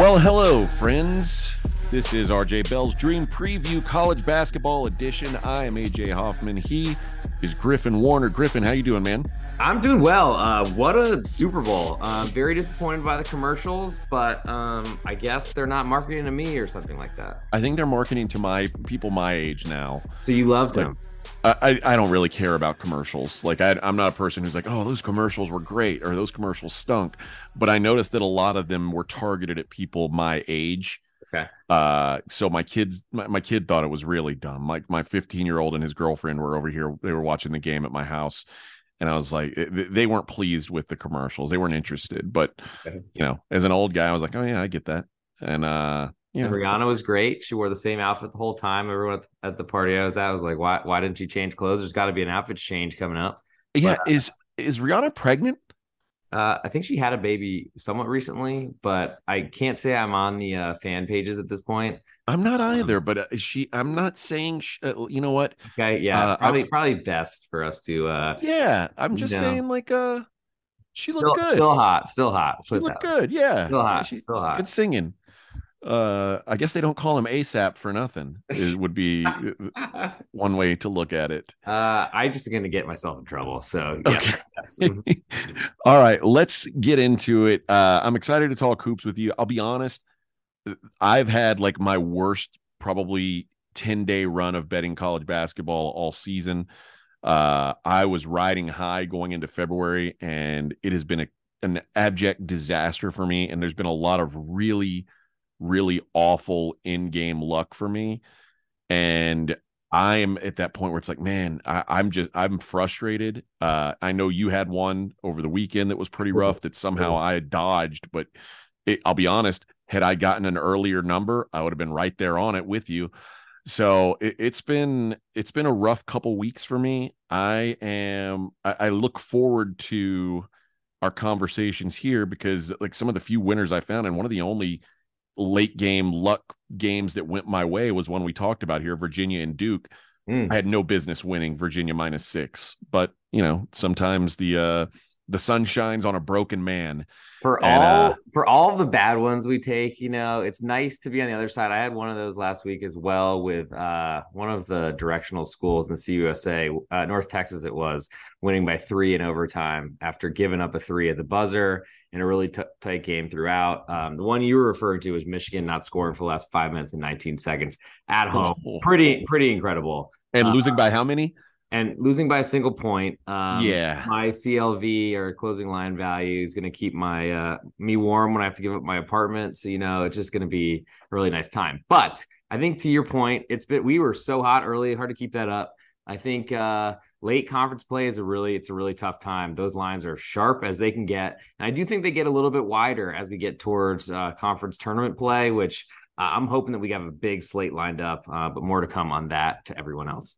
Well, hello, friends. This is RJ Bell's Dream Preview College Basketball Edition. I am AJ Hoffman. He is Griffin Warner. Griffin, how you doing, man? I'm doing well. Uh, what a Super Bowl! Uh, very disappointed by the commercials, but um, I guess they're not marketing to me or something like that. I think they're marketing to my people my age now. So you loved Like, them. I, I don't really care about commercials. Like I, I'm not a person who's like, oh, those commercials were great or those commercials stunk. But I noticed that a lot of them were targeted at people my age. Okay. Uh, so my kids, my, my kid thought it was really dumb. Like my 15 year old and his girlfriend were over here. They were watching the game at my house, and I was like, they weren't pleased with the commercials. They weren't interested. But you know, as an old guy, I was like, oh yeah, I get that. And uh, you And know, Rihanna was great. She wore the same outfit the whole time. Everyone at the, at the party I was at was like, "Why? Why didn't you change clothes? There's got to be an outfit change coming up." yeah, is is Rihanna pregnant? Uh, I think she had a baby somewhat recently, but I can't say I'm on the uh, fan pages at this point. I'm not Um, either, but uh, is she. I'm not saying. Sh- uh, you know what? Okay, yeah, Uh, probably probably best for us to. Uh, Yeah, I'm just No. saying, like, uh, she still, looked good. Still hot. Still hot. she looked good. Yeah, Still hot, She, still hot. Good singing. Uh, I guess they don't call him ASAP for nothing. It would be uh, one way to look at it. Uh, I'm just gonna get myself in trouble. So yeah, Okay. yes. All right, let's get into it. Uh, I'm excited to talk hoops with you. I'll be honest, I've had like my worst, probably 10 day run of betting college basketball all season. Uh, I was riding high going into February, and it has been a, an abject disaster for me. And there's been a lot of really, really awful in game luck for me. And I am at that point where it's like, man, I, I'm just I'm frustrated. Uh, I know you had one over the weekend that was pretty rough that somehow I had dodged, but it, I'll be honest, had I gotten an earlier number, I would have been right there on it with you. So it, it's been it's been a rough couple weeks for me. I am I, I look forward to our conversations here because like some of the few winners I found, and one of the only late game luck games that went my way was one we talked about here, Virginia and Duke. Mm. I had no business winning Virginia minus six, but you know, sometimes the uh the sun shines on a broken man. For And, all uh, for all the bad ones we take, you know, it's nice to be on the other side. I had one of those last week as well with uh, one of the directional schools in the CUSA, uh, North Texas. It was winning by three in overtime after giving up a three at the buzzer in a really t- tight game throughout. Um, the one you were referring to was Michigan not scoring for the last five minutes and 19 seconds at home. Pretty pretty incredible. And Uh, losing by how many? And losing by a single point. Um, Yeah. my CLV or closing line value is going to keep my uh, me warm when I have to give up my apartment. So you know, it's just going to be a really nice time. But I think to your point, it's been we were so hot early, hard to keep that up. I think uh, late conference play is a really it's a really tough time. Those lines are sharp as they can get, and I do think they get a little bit wider as we get towards uh, conference tournament play, which. Uh, I'm hoping that we have a big slate lined up, uh, but more to come on that to everyone else.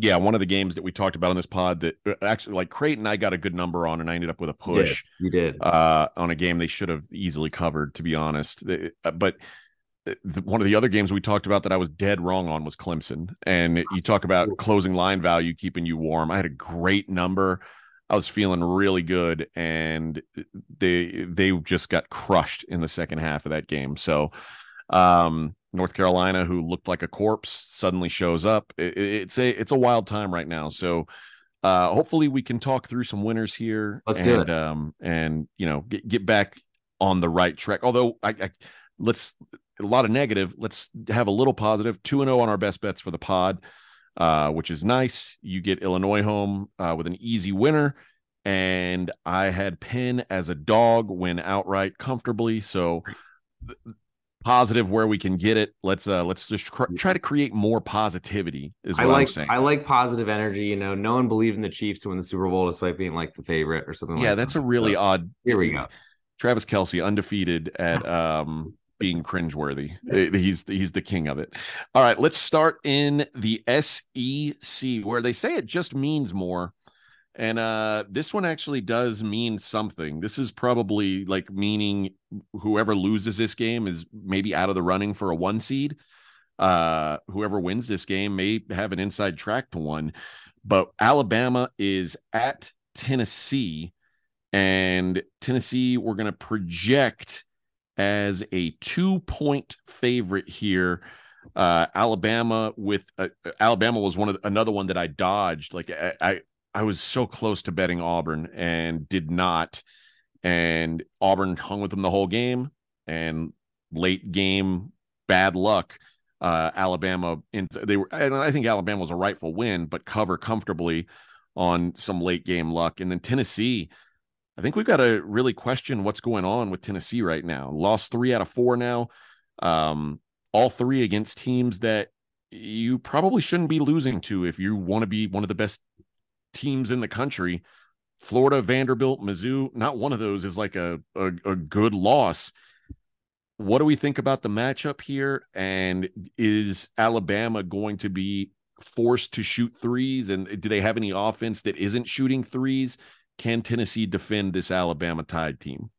Yeah, one of the games that we talked about on this pod that uh, actually like Creighton I got a good number on and I ended up with a push. You did. uh, on a game they should have easily covered, to be honest. Uh, But the, one of the other games we talked about that I was dead wrong on was Clemson. And you talk about closing line value keeping you warm. I had a great number. I was feeling really good, and they they just got crushed in the second half of that game. So, um, North Carolina, who looked like a corpse, suddenly shows up. It- it's a it's a wild time right now. So, uh, hopefully we can talk through some winners here. Let's and, do it. Um, and you know, get get back on the right track. Although I, I let's a lot of negative. Let's have a little positive. Two and zero on our best bets for the pod, uh, which is nice. You get Illinois home uh, with an easy winner, and I had Penn as a dog win outright comfortably. So positive where we can get it. Let's uh let's just cr- try to create more positivity. Is what I like am saying. I like positive energy. You know, no one believed in the Chiefs to win the Super Bowl despite being like the favorite or something. yeah, like that's that. a really So, odd. Here we go. Travis Kelce undefeated at um being cringeworthy. He's he's the king of it. All right, let's start in the SEC where they say it just means more. And uh this one actually does mean something. This is probably like meaning whoever loses this game is maybe out of the running for a one seed. Uh whoever wins this game may have an inside track to one. But Alabama is at Tennessee and Tennessee, we're going to project as a two point favorite here. Uh, Alabama with uh, Alabama was one of the, another one that I dodged. Like I, I, I was so close to betting Auburn and did not. And Auburn hung with them the whole game. And late game bad luck. Uh, Alabama they were. And I think Alabama was a rightful win, but cover comfortably on some late game luck. And then Tennessee I think we've got to really question what's going on with Tennessee right now. Lost three out of four now, um, all three against teams that you probably shouldn't be losing to if you want to be one of the best teams in the country. Florida, Vanderbilt, Mizzou, not one of those is like a, a, a good loss. What do we think about the matchup here? And is Alabama going to be forced to shoot threes? And do they have any offense that isn't shooting threes? Can Tennessee defend this Alabama Tide team?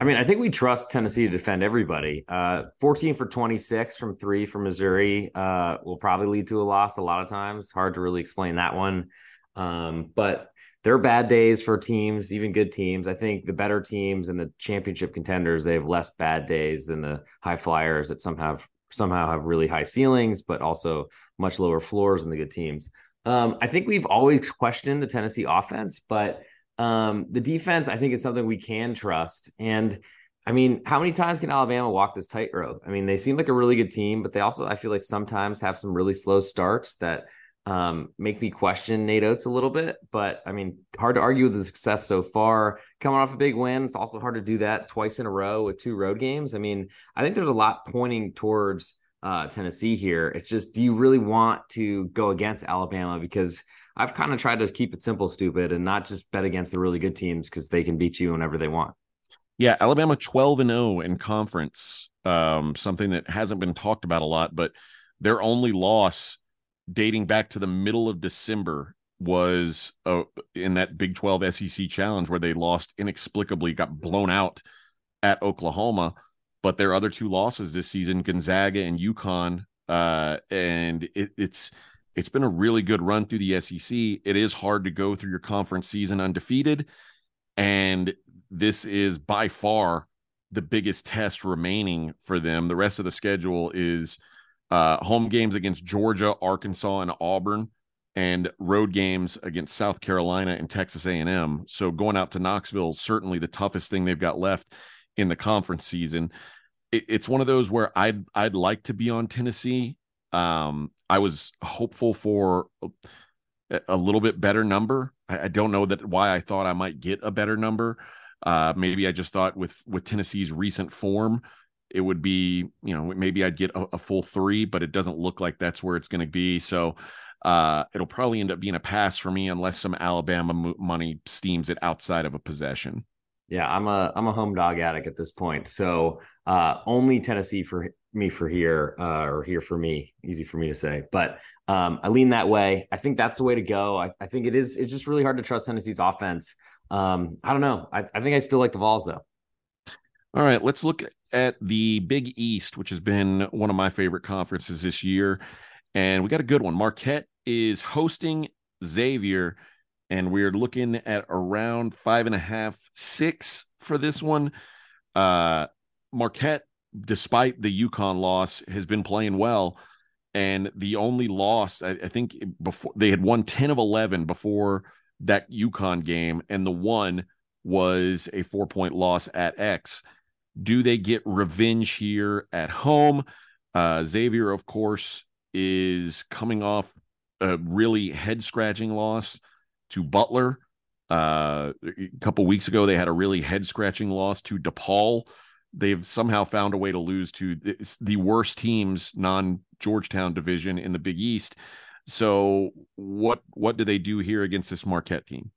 I mean, I think we trust Tennessee to defend everybody. Uh, 14 for 26 from three from Missouri uh, will probably lead to a loss a lot of times. Hard to really explain that one. Um, but there are bad days for teams, even good teams. I think the better teams and the championship contenders, they have less bad days than the high flyers that somehow somehow have really high ceilings, but also much lower floors than the good teams. Um, I think we've always questioned the Tennessee offense, but um, the defense, I think, is something we can trust. And I mean, how many times can Alabama walk this tightrope? I mean, they seem like a really good team, but they also, I feel like sometimes have some really slow starts that um, make me question Nate Oats a little bit. But I mean, hard to argue with the success so far. Coming off a big win, it's also hard to do that twice in a row with two road games. I mean, I think there's a lot pointing towards uh, Tennessee here. It's just, do you really want to go against Alabama? Because I've kind of tried to keep it simple, stupid, and not just bet against the really good teams because they can beat you whenever they want. Yeah, Alabama 12 and 0 in conference. Um, something that hasn't been talked about a lot, but their only loss dating back to the middle of December was uh, in that Big 12 SEC challenge where they lost inexplicably, got blown out at Oklahoma. But their other two losses this season, Gonzaga and UConn, uh, and it, it's it's been a really good run through the SEC. It is hard to go through your conference season undefeated. And this is by far the biggest test remaining for them. The rest of the schedule is uh, home games against Georgia, Arkansas, and Auburn, and road games against South Carolina and Texas A&M. So going out to Knoxville is certainly the toughest thing they've got left in the conference season. It, it's one of those where I'd I'd like to be on Tennessee um, I was hopeful for a, little bit better number. I, I, don't know that why I thought I might get a better number. Uh, maybe I just thought with with Tennessee's recent form, it would be you know maybe I'd get a, a full three, but it doesn't look like that's where it's going to be. So uh, it'll probably end up being a pass for me unless some Alabama money steams it outside of a possession. Yeah, I'm a I'm a home dog addict at this point. So uh, only Tennessee for me for here uh, or here for me easy for me to say but um, i lean that way i think that's the way to go I, I, think it is it's just really hard to trust tennessee's offense um, i don't know I, I think i still like the vols though all right let's look at the big east which has been one of my favorite conferences this year and we got a good one marquette is hosting xavier and we're looking at around five and a half six for this one uh marquette despite the UConn loss, has been playing well. And the only loss, I, I think, before they had won 10 of 11 before that UConn game, and the one was a four point loss at X. Do they get revenge here at home? Uh, Xavier, of course, is coming off a really head scratching loss to Butler. Uh, a couple weeks ago, they had a really head scratching loss to DePaul they've somehow found a way to lose to the worst teams non Georgetown division in the Big East. So what what do they do here against this Marquette team?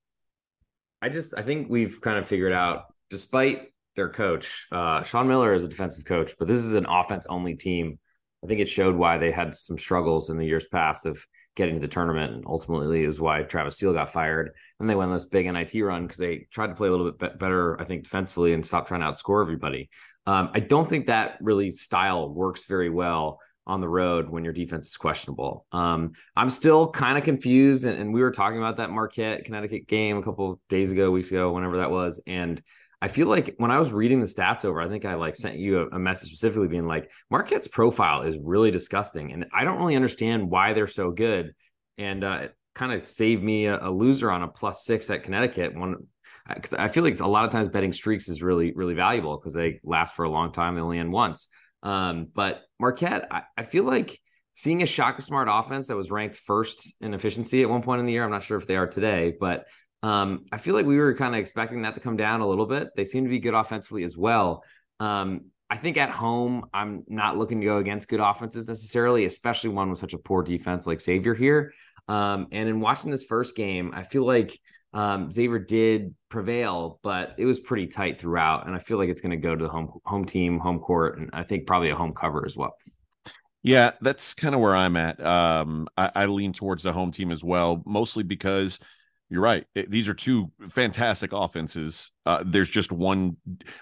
I just I think we've kind of figured out, despite their coach, uh, Sean Miller is a defensive coach, but this is an offense only team. I think it showed why they had some struggles in the years past of getting to the tournament, and ultimately it was why Travis Steele got fired. And they went this big NIT run because they tried to play a little bit better, I think, defensively and stop trying to outscore everybody. Um, I don't think that really style works very well on the road when your defense is questionable. Um, I'm still kind of confused, and, and, we were talking about that Marquette Connecticut game a couple days ago, weeks ago, whenever that was, and I feel like when I was reading the stats over, I think I like sent you a, a, message specifically being like Marquette's profile is really disgusting, and I don't really understand why they're so good. And uh, it kind of saved me a, a, loser on a plus six at Connecticut. One because I feel like a lot of times betting streaks is really really valuable because they last for a long time. They only end once. Um, but Marquette, I, I feel like seeing a Shaka Smart offense that was ranked first in efficiency at one point in the year. I'm not sure if they are today, but um, I feel like we were kind of expecting that to come down a little bit. They seem to be good offensively as well. Um, I think at home, I'm not looking to go against good offenses necessarily, especially one with such a poor defense like Xavier here. Um, and in watching this first game, I feel like um, Xavier did prevail, but it was pretty tight throughout. And I feel like it's going to go to the home home team, home court, and I think probably a home cover as well. Yeah, that's kind of where I'm at. Um, I, I lean towards the home team as well, mostly because you're right. These are two fantastic offenses. Uh, there's just one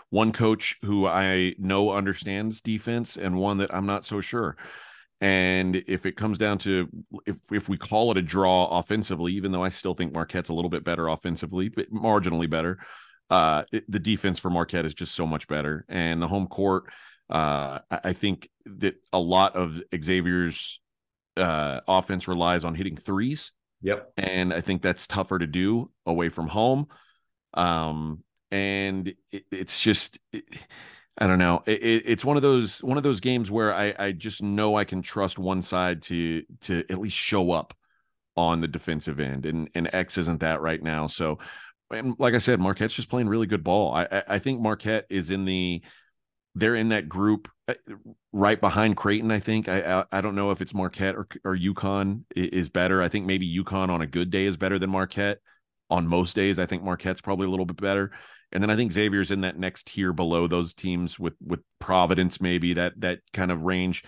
one coach who I know understands defense, and one that I'm not so sure. And if it comes down to if if we call it a draw offensively, even though I still think Marquette's a little bit better offensively, but marginally better, uh, it, the defense for Marquette is just so much better, and the home court. Uh, I think that a lot of Xavier's uh, offense relies on hitting threes Yep. And I think that's tougher to do away from home. Um, and it, it's just, it, I don't know. It, it's one of those one of those games where I, I just know I can trust one side to to at least show up on the defensive end, and and X isn't that right now. So, and like I said, Marquette's just playing really good ball. I I think Marquette is in the they're in that group right behind Creighton. I think I I, don't know if it's Marquette or or UConn is better. I think maybe UConn on a good day is better than Marquette. On most days, I think Marquette's probably a little bit better. And then I think Xavier's in that next tier below those teams with with Providence, maybe that that kind of range.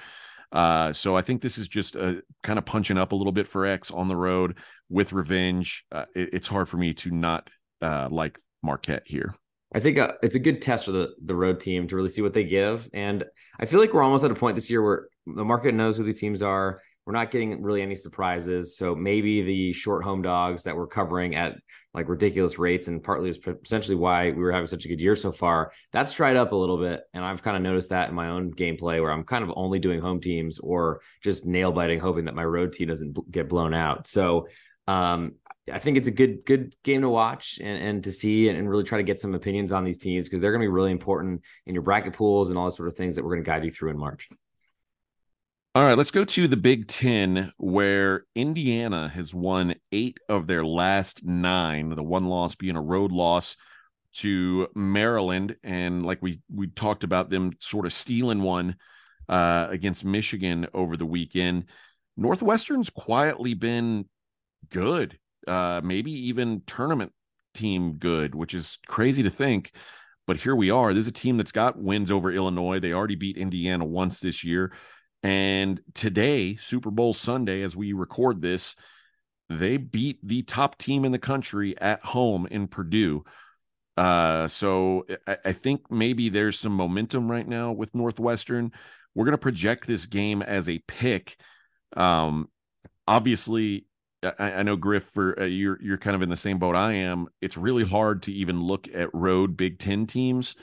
Uh, so I think this is just a kind of punching up a little bit for X on the road with revenge. Uh, it, it's hard for me to not uh, like Marquette here. I think uh, it's a good test for the the road team to really see what they give. And I feel like we're almost at a point this year where the market knows who the teams are. We're not getting really any surprises. So maybe the short home dogs that we're covering at like ridiculous rates, and partly is essentially why we were having such a good year so far. That's dried up a little bit, and I've kind of noticed that in my own gameplay where I'm kind of only doing home teams or just nail biting, hoping that my road team doesn't get blown out. So um, I think it's a good good game to watch and, and to see and really try to get some opinions on these teams because they're going to be really important in your bracket pools and all those sort of things that we're going to guide you through in March. All right, let's go to the Big Ten, where Indiana has won eight of their last nine. The one loss being a road loss to Maryland, and like we we talked about them sort of stealing one uh, against Michigan over the weekend. Northwestern's quietly been good uh, maybe even tournament team good, which is crazy to think. But here we are. There's a team that's got wins over Illinois. They already beat Indiana once this year. And today, Super Bowl Sunday, as we record this, they beat the top team in the country at home in Purdue. Uh, so I, I think maybe there's some momentum right now with Northwestern. We're going to project this game as a pick. Um, obviously, I, I know Griff, for uh, you're you're kind of in the same boat I am. It's really hard to even look at road Big Ten teams.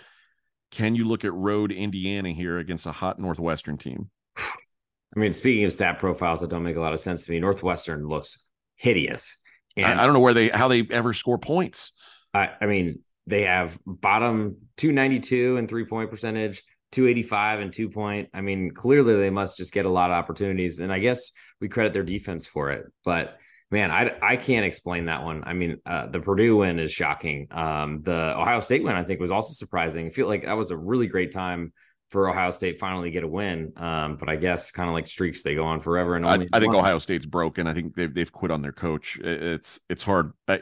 Can you look at road Indiana here against a hot Northwestern team? I mean, speaking of stat profiles that don't make a lot of sense to me, Northwestern looks hideous. And I, I don't know where they how they ever score points. I, I mean, they have bottom 292 and three point percentage, 285 and two point. I mean, clearly they must just get a lot of opportunities. And I guess we credit their defense for it. But man, I, I can't explain that one. I mean, uh, the Purdue win is shocking. Um, the Ohio State win, I think, was also surprising. I feel like that was a really great time for Ohio State finally get a win. Um, but I guess kind of like streaks, they go on forever. And I, I, think Ohio State's broken. I think they've they've quit on their coach. It's it's hard. I,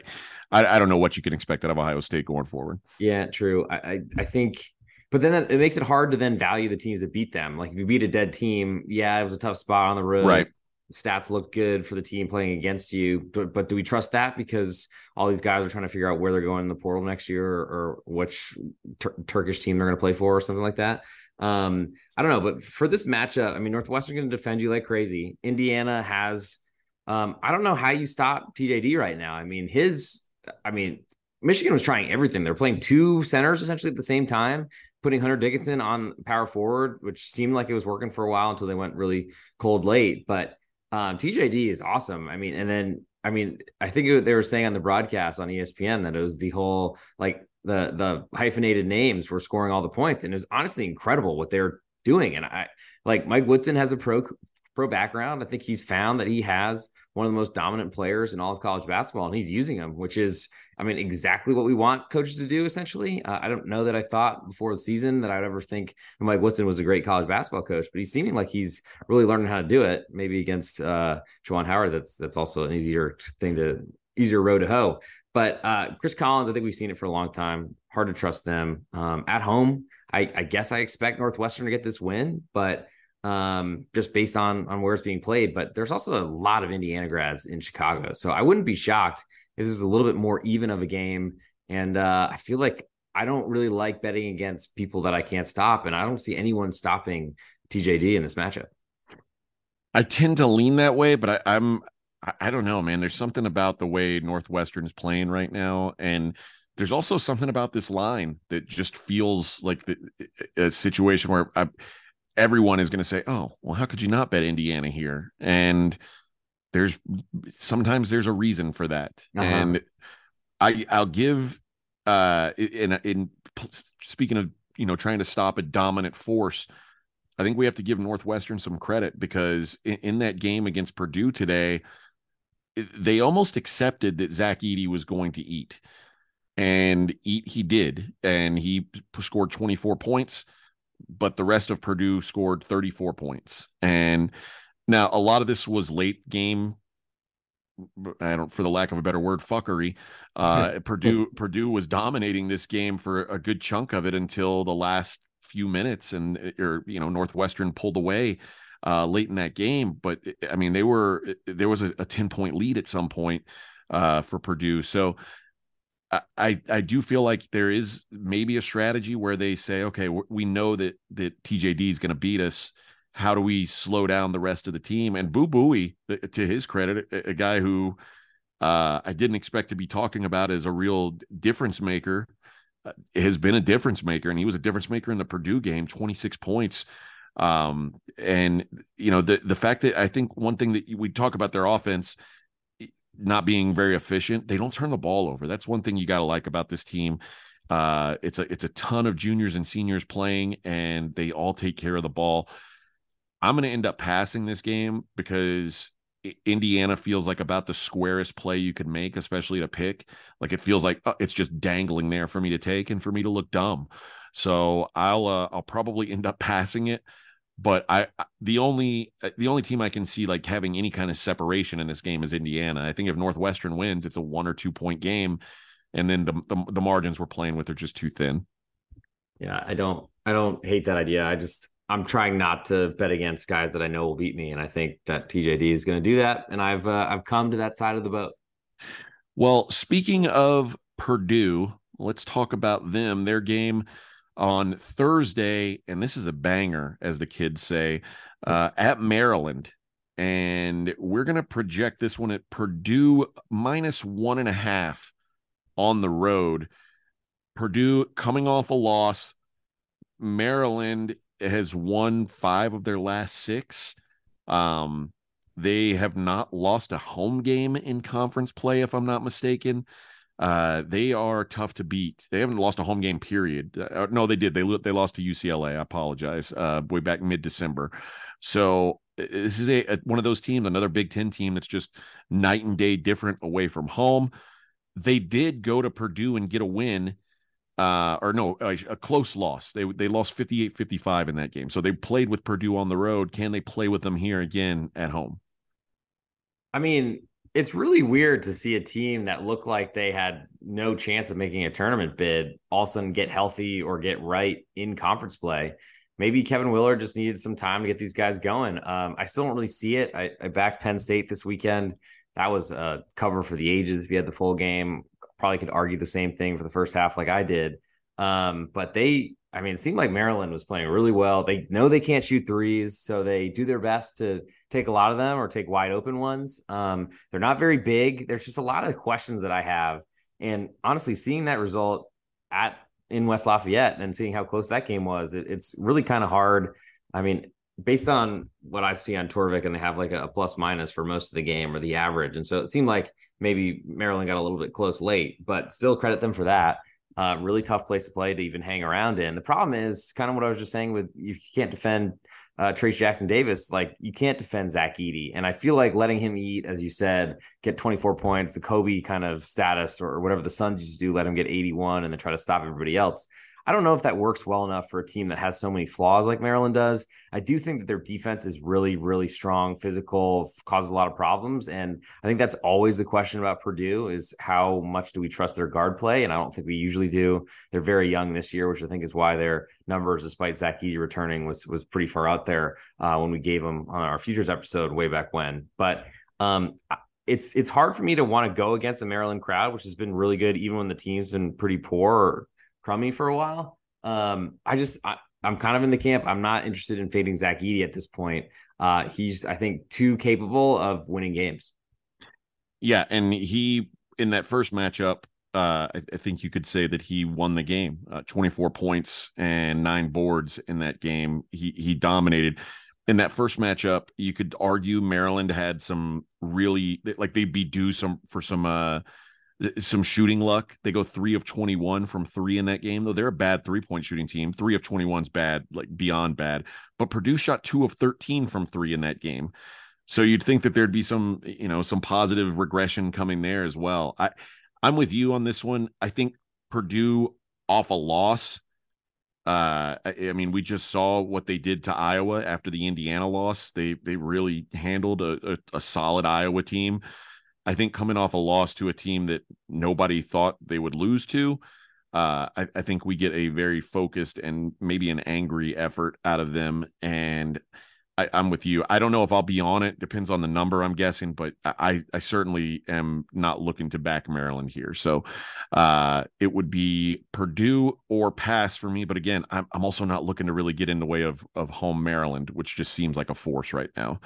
I, I don't know what you can expect out of Ohio State going forward. Yeah, true. I I, I think. But then it makes it hard to then value the teams that beat them. Like if you beat a dead team, yeah, it was a tough spot on the road. Right stats look good for the team playing against you. But, but do we trust that because all these guys are trying to figure out where they're going in the portal next year or, or which tur- Turkish team they're going to play for or something like that? Um, I don't know. But for this matchup, I mean, Northwestern going to defend you like crazy. Indiana has, um, I don't know how you stop TJD right now. I mean, his, I mean, Michigan was trying everything. They're playing two centers essentially at the same time, putting Hunter Dickinson on power forward, which seemed like it was working for a while until they went really cold late. But um, TJD is awesome. I mean, and then I mean, I think they were saying on the broadcast on ESPN that it was the whole like the the hyphenated names were scoring all the points, and it was honestly incredible what they're doing. And I like Mike Woodson has a pro pro background. I think he's found that he has one of the most dominant players in all of college basketball, and he's using them, which is, I mean, exactly what we want coaches to do. Essentially, uh, I don't know that I thought before the season that I'd ever think Mike Woodson was a great college basketball coach, but he's seeming like he's really learning how to do it. Maybe against uh, Juwan Howard, that's that's also an easier thing to easier road to hoe. But uh, Chris Collins, I think we've seen it for a long time. Hard to trust them um, at home. I, I guess I expect Northwestern to get this win, but um, just based on on where it's being played. But there's also a lot of Indiana grads in Chicago, so I wouldn't be shocked this is a little bit more even of a game. And uh, I feel like I don't really like betting against people that I can't stop, and I don't see anyone stopping TJD in this matchup. I tend to lean that way, but I, I'm I don't know, man. There's something about the way Northwestern's playing right now, and there's also something about this line that just feels like the, a situation where I, everyone is going to say, "Oh, well, how could you not bet Indiana here?" And there's sometimes there's a reason for that, uh-huh. and I I'll give uh in in speaking of you know trying to stop a dominant force. I think we have to give Northwestern some credit because in, in that game against Purdue today, they almost accepted that Zach Edey was going to eat, and eat he did, and he scored 24 points but the rest of Purdue scored 34 points. And now a lot of this was late game. I don't, for the lack of a better word, fuckery. Uh, Purdue Purdue was dominating this game for a good chunk of it until the last few minutes, and or you know Northwestern pulled away uh, late in that game. But I mean, they were there was a, a ten point lead at some point uh, for Purdue. So I I do feel like there is maybe a strategy where they say, okay, we know that that TJD is going to beat us. How do we slow down the rest of the team? And Boo uh, to his credit, a, guy who uh, I didn't expect to be talking about as a real difference maker, uh, has been a difference maker, and he was a difference maker in the Purdue game, twenty six points. Um, and you know the the fact that I think one thing that we talk about their offense not being very efficient. They don't turn the ball over. That's one thing you got to like about this team. Uh, it's a it's a ton of juniors and seniors playing, and they all take care of the ball. I'm going to end up passing this game because Indiana feels like about the squarest play you could make, especially to pick. Like it feels like oh, it's just dangling there for me to take and for me to look dumb. So I'll uh, I'll probably end up passing it but I the only the only team I can see like having any kind of separation in this game is Indiana. I think if Northwestern wins, it's a one or two point game, and then the the, the margins we're playing with are just too thin. Yeah, I don't I don't hate that idea. I just I'm trying not to bet against guys that I know will beat me, and I think that TJD is going to do that, and I've uh, I've come to that side of the boat. Well, speaking of Purdue, let's talk about them. Their game on Thursday, and this is a banger, as the kids say, uh, at Maryland. And we're going to project this one at Purdue minus one and a half on the road. Purdue coming off a loss. Maryland has won five of their last six. Um, they have not lost a home game in conference play, if I'm not mistaken. Uh, they are tough to beat. They haven't lost a home game, period. Uh, no, they did. They they lost to UCLA. I apologize. Uh, way back mid December. So this is a, a, one of those teams, another Big Ten team that's just night and day different away from home. They did go to Purdue and get a win. Uh, or no, a, a close loss. They they lost 58-55 in that game. So they played with Purdue on the road. Can they play with them here again at home? I mean, it's really weird to see a team that looked like they had no chance of making a tournament bid all of a sudden get healthy or get right in conference play. Maybe Kevin Willard just needed some time to get these guys going. Um, I still don't really see it. I, I, backed Penn State this weekend. That was a cover for the ages. We had the full game. Probably could argue the same thing for the first half, like I did. Um, but they, I mean, it seemed like Maryland was playing really well. They know they can't shoot threes, so they do their best to take a lot of them or take wide open ones. Um, they're not very big. There's just a lot of questions that I have. And honestly, seeing that result at in West Lafayette and seeing how close that game was, it, it's really kind of hard. I mean, based on what I see on Torvik, and they have like a plus minus for most of the game or the average. And so it seemed like maybe Maryland got a little bit close late, but still credit them for that. Uh, really tough place to play to even hang around in. The problem is kind of what I was just saying with you can't defend uh, Trayce Jackson Davis, like you can't defend Zach Edey. And I feel like letting him eat, as you said, get 24 points, the Kobe kind of status or whatever the Suns used to do, let him get 81 and then try to stop everybody else. I don't know if that works well enough for a team that has so many flaws like Maryland does. I do think that their defense is really, really strong, physical, causes a lot of problems. And I think that's always the question about Purdue is how much do we trust their guard play? And I don't think we usually do. They're very young this year, which I think is why their numbers, despite Zach Edey returning, was was pretty far out there uh, when we gave them on our futures episode way back when. But um, it's it's hard for me to want to go against the Maryland crowd, which has been really good, even when the team's been pretty poor crummy for a while. Um, I just I, am kind of in the camp. I'm not interested in fading Zach Edey at this point. Uh, he's I think too capable of winning games. Yeah, and he in that first matchup, uh, I, I, think you could say that he won the game. Uh, 24 points and nine boards in that game. He he dominated. In that first matchup, you could argue Maryland had some really like they'd be due some for some uh some shooting luck. They go three of 21 from three in that game, though they're a bad three point shooting team. Three of 21 is bad, like beyond bad. But Purdue shot two of 13 from three in that game. So you'd think that there'd be some, you know, some positive regression coming there as well. I, I'm with you on this one. I think Purdue off a loss. Uh, I, I mean, we just saw what they did to Iowa after the Indiana loss. They they really handled a, a, a solid Iowa team. I think coming off a loss to a team that nobody thought they would lose to, uh, I, I, think we get a very focused and maybe an angry effort out of them. And I, am with you. I don't know if I'll be on it. Depends on the number, I'm guessing, but I, I certainly am not looking to back Maryland here. So uh, it would be Purdue or pass for me. But again, I'm, I'm also not looking to really get in the way of of home Maryland, which just seems like a force right now.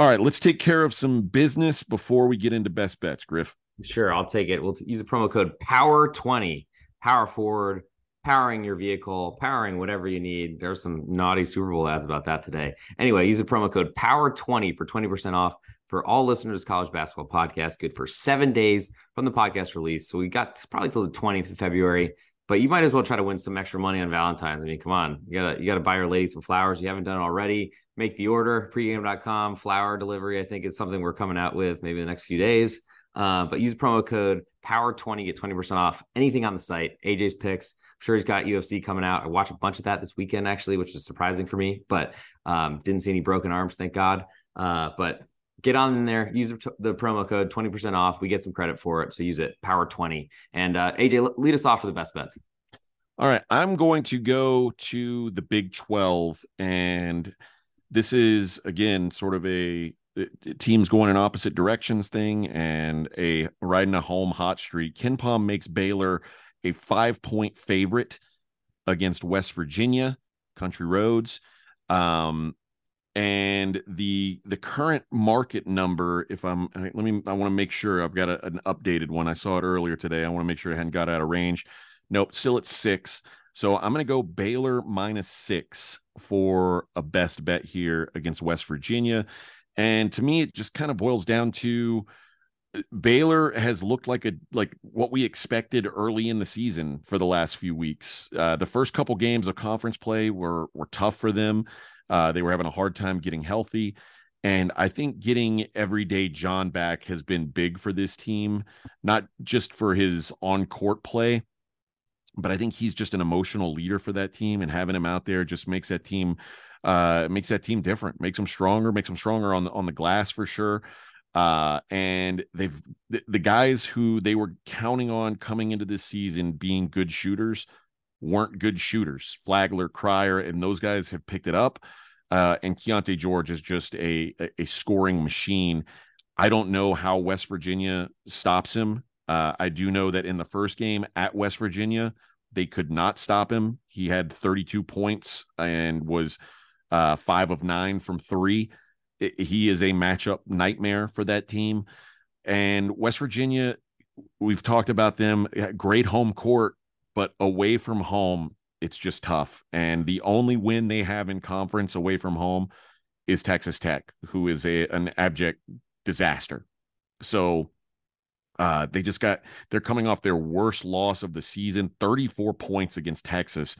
All right, let's take care of some business before we get into best bets, Griff. Sure, I'll take it. We'll use a promo code POWER20, power forward, powering your vehicle, powering whatever you need. There's some naughty Super Bowl ads about that today. Anyway, use a promo code POWER20 for 20% off for all listeners college basketball podcast. Good for seven days from the podcast release. So we got probably till the 20th of February but you might as well try to win some extra money on Valentine's. I mean, come on, you gotta you gotta buy your lady some flowers. You haven't done it already. Make the order pregame.com flower delivery. I think is something we're coming out with maybe the next few days. Uh, but use promo code Power20 get 20% off anything on the site. AJ's picks. I'm sure he's got UFC coming out. I watched a bunch of that this weekend actually, which was surprising for me, but um, didn't see any broken arms, thank God. Uh, but get on in there, use the, promo code 20% off. We get some credit for it. So use it, power 20. And uh, AJ, lead us off for the best bets. All right. I'm going to go to the Big 12. And this is, again, sort of a teams going in opposite directions thing and a riding a home hot streak. KenPom makes Baylor a five point favorite against West Virginia, Country Roads. Um, and the the current market number if i'm let me i want to make sure i've got a, an updated one i saw it earlier today i want to make sure i hadn't got out of range nope still at six so i'm going to go baylor minus six for a best bet here against west virginia and to me it just kind of boils down to uh, Baylor has looked like a like what we expected early in the season for the last few weeks. Uh, the first couple games of conference play were were tough for them. Uh, they were having a hard time getting healthy. And I think getting everyday John back has been big for this team, not just for his on court play, but I think he's just an emotional leader for that team. And having him out there just makes that team uh makes that team different, makes them stronger, makes them stronger on the on the glass for sure. Uh, and they've the, the guys who they were counting on coming into this season being good shooters weren't good shooters. Flagler, Cryer, and those guys have picked it up. Uh, and Keyonte George is just a, a scoring machine. I don't know how West Virginia stops him. Uh, I do know that in the first game at West Virginia, they could not stop him. He had 32 points and was uh, five of nine from three. It, he is a matchup nightmare for that team. And West Virginia we've talked about them. Great home court, but away from home, it's just tough. And the only win they have in conference away from home is Texas Tech, who is a an abject disaster. So uh, they just got they're coming off their worst loss of the season, 34 points against Texas.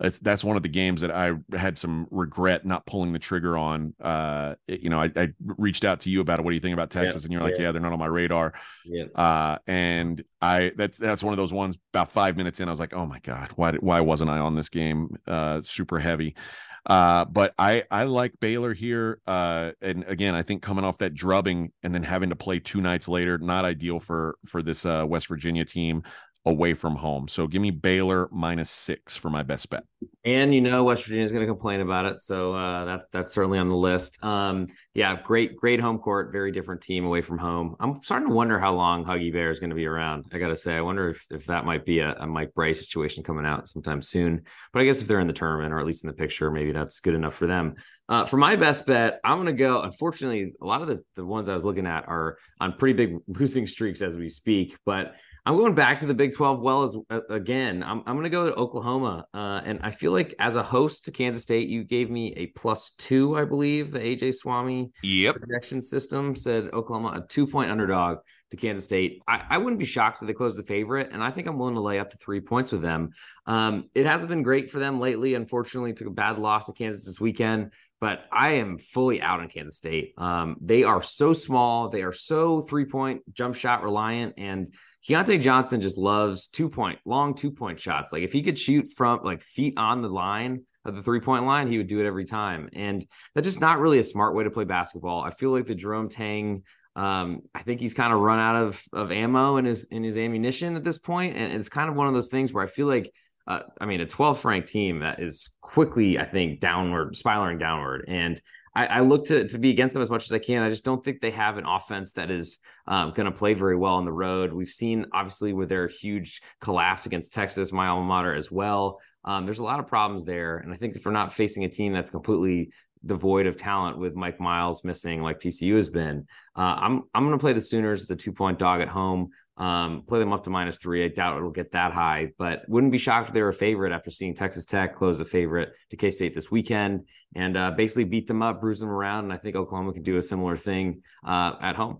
That's, that's one of the games that I had some regret not pulling the trigger on. Uh, you know, I, I, reached out to you about it. What do you think about Texas? Yeah, and you're like, yeah. yeah. they're not on my radar. Yeah. Uh, and I that's that's one of those ones. About five minutes in, I was like, oh my god, why why wasn't I on this game? Uh, super heavy. Uh, but I I like Baylor here. Uh, and again, I think coming off that drubbing and then having to play two nights later, not ideal for for this uh, West Virginia team away from home. So give me Baylor minus six for my best bet. And you know West Virginia is going to complain about it, so uh, that's that's certainly on the list. Um, yeah, great great home court, very different team away from home. I'm starting to wonder how long Huggy Bear is going to be around. I got to say, I wonder if if that might be a, a Mike Brey situation coming out sometime soon. But I guess if they're in the tournament or at least in the picture, maybe that's good enough for them. Uh, for my best bet, I'm going to go. Unfortunately, a lot of the, the ones I was looking at are on pretty big losing streaks as we speak, but I'm going back to the Big 12 well as uh, again. I'm, I'm going to go to Oklahoma. Uh, and I feel like as a host to Kansas State, you gave me a plus two, I believe. The AJ Swami yep. projection system said Oklahoma a two point underdog to Kansas State. I, I wouldn't be shocked if they close the favorite. And I think I'm willing to lay up to three points with them. Um, it hasn't been great for them lately. Unfortunately, took a bad loss to Kansas this weekend but I am fully out on Kansas State. Um, they are so small, they are so three point jump shot reliant, and Keyontae Johnson just loves two point, long two point shots. Like if he could shoot from like feet on the line of the three point line, he would do it every time. And that's just not really a smart way to play basketball. I feel like the Jerome Tang, um, I think he's kind of run out of of ammo in his in his ammunition at this point. point, and it's kind of one of those things where I feel like. Uh, I mean, a 12th ranked team that is quickly, I think, downward, spiraling downward. And I, I, look to to be against them as much as I can. I just don't think they have an offense that is um, going to play very well on the road. We've seen obviously with their huge collapse against Texas, my alma mater as well. Um, there's a lot of problems there, and I think if we're not facing a team that's completely devoid of talent with Mike Miles missing, like TCU has been, uh, I'm I'm going to play the Sooners as a two point dog at home. Um, play them up to minus three. I doubt it'll get that high, but wouldn't be shocked if they were a favorite after seeing Texas Tech close a favorite to K State this weekend and uh, basically beat them up, bruise them around. And I think Oklahoma can do a similar thing uh, at home.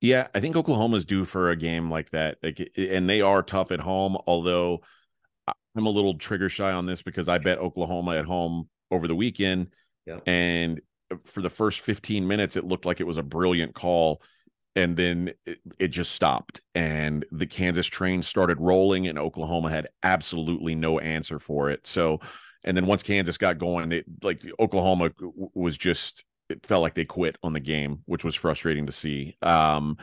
Yeah, I think Oklahoma's due for a game like that, like, and they are tough at home. Although I'm a little trigger shy on this because I bet Oklahoma at home over the weekend, yeah. and for the first 15 minutes, it looked like it was a brilliant call and then it, it, just stopped. And the kansas train started rolling and oklahoma had absolutely no answer for it. So and then once kansas got going it like oklahoma was just it felt like they quit on the game which was frustrating to see. Um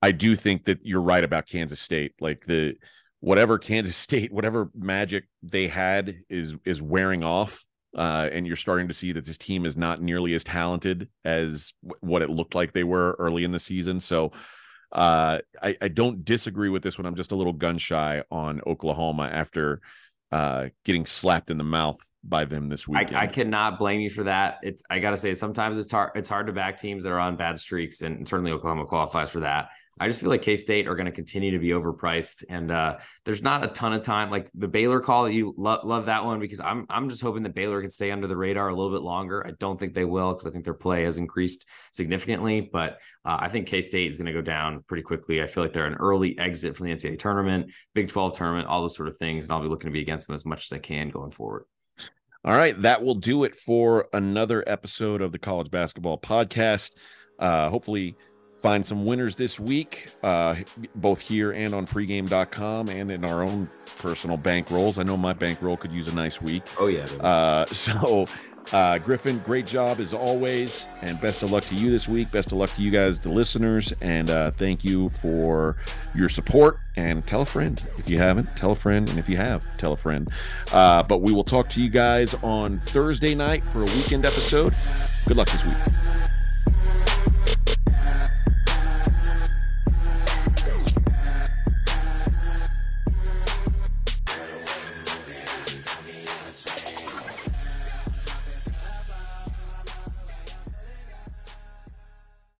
i do think that you're right about kansas state. Like the whatever kansas state whatever magic they had is is wearing off uh, and you're starting to see that this team is not nearly as talented as w- what it looked like they were early in the season. So uh, I, I, don't disagree with this one. I'm just a little gun shy on Oklahoma after uh, getting slapped in the mouth by them this weekend. I, I cannot blame you for that. It's I gotta say sometimes it's hard it's hard to back teams that are on bad streaks, and certainly Oklahoma qualifies for that. I just feel like K State are going to continue to be overpriced, and uh, there's not a ton of time. Like the Baylor call, you lo- love that one because I'm I'm just hoping that Baylor can stay under the radar a little bit longer. I don't think they will because I think their play has increased significantly, but uh, I think K State is going to go down pretty quickly. I feel like they're an early exit from the NCAA tournament, Big 12 tournament, all those sort of things, and I'll be looking to be against them as much as I can going forward. All right, that will do it for another episode of the College Basketball Podcast. Uh, hopefully find some winners this week, uh, both here and on pregame.com and in our own personal bankrolls. I know my bankroll could use a nice week. Oh, yeah. Uh, so, uh, Griffin, great job as always. And best of luck to you this week. Best of luck to you guys, the listeners. And uh, thank you for your support. And tell a friend if you haven't. Tell a friend. And if you have, tell a friend. Uh, but we will talk to you guys on Thursday night for a weekend episode. Good luck this week.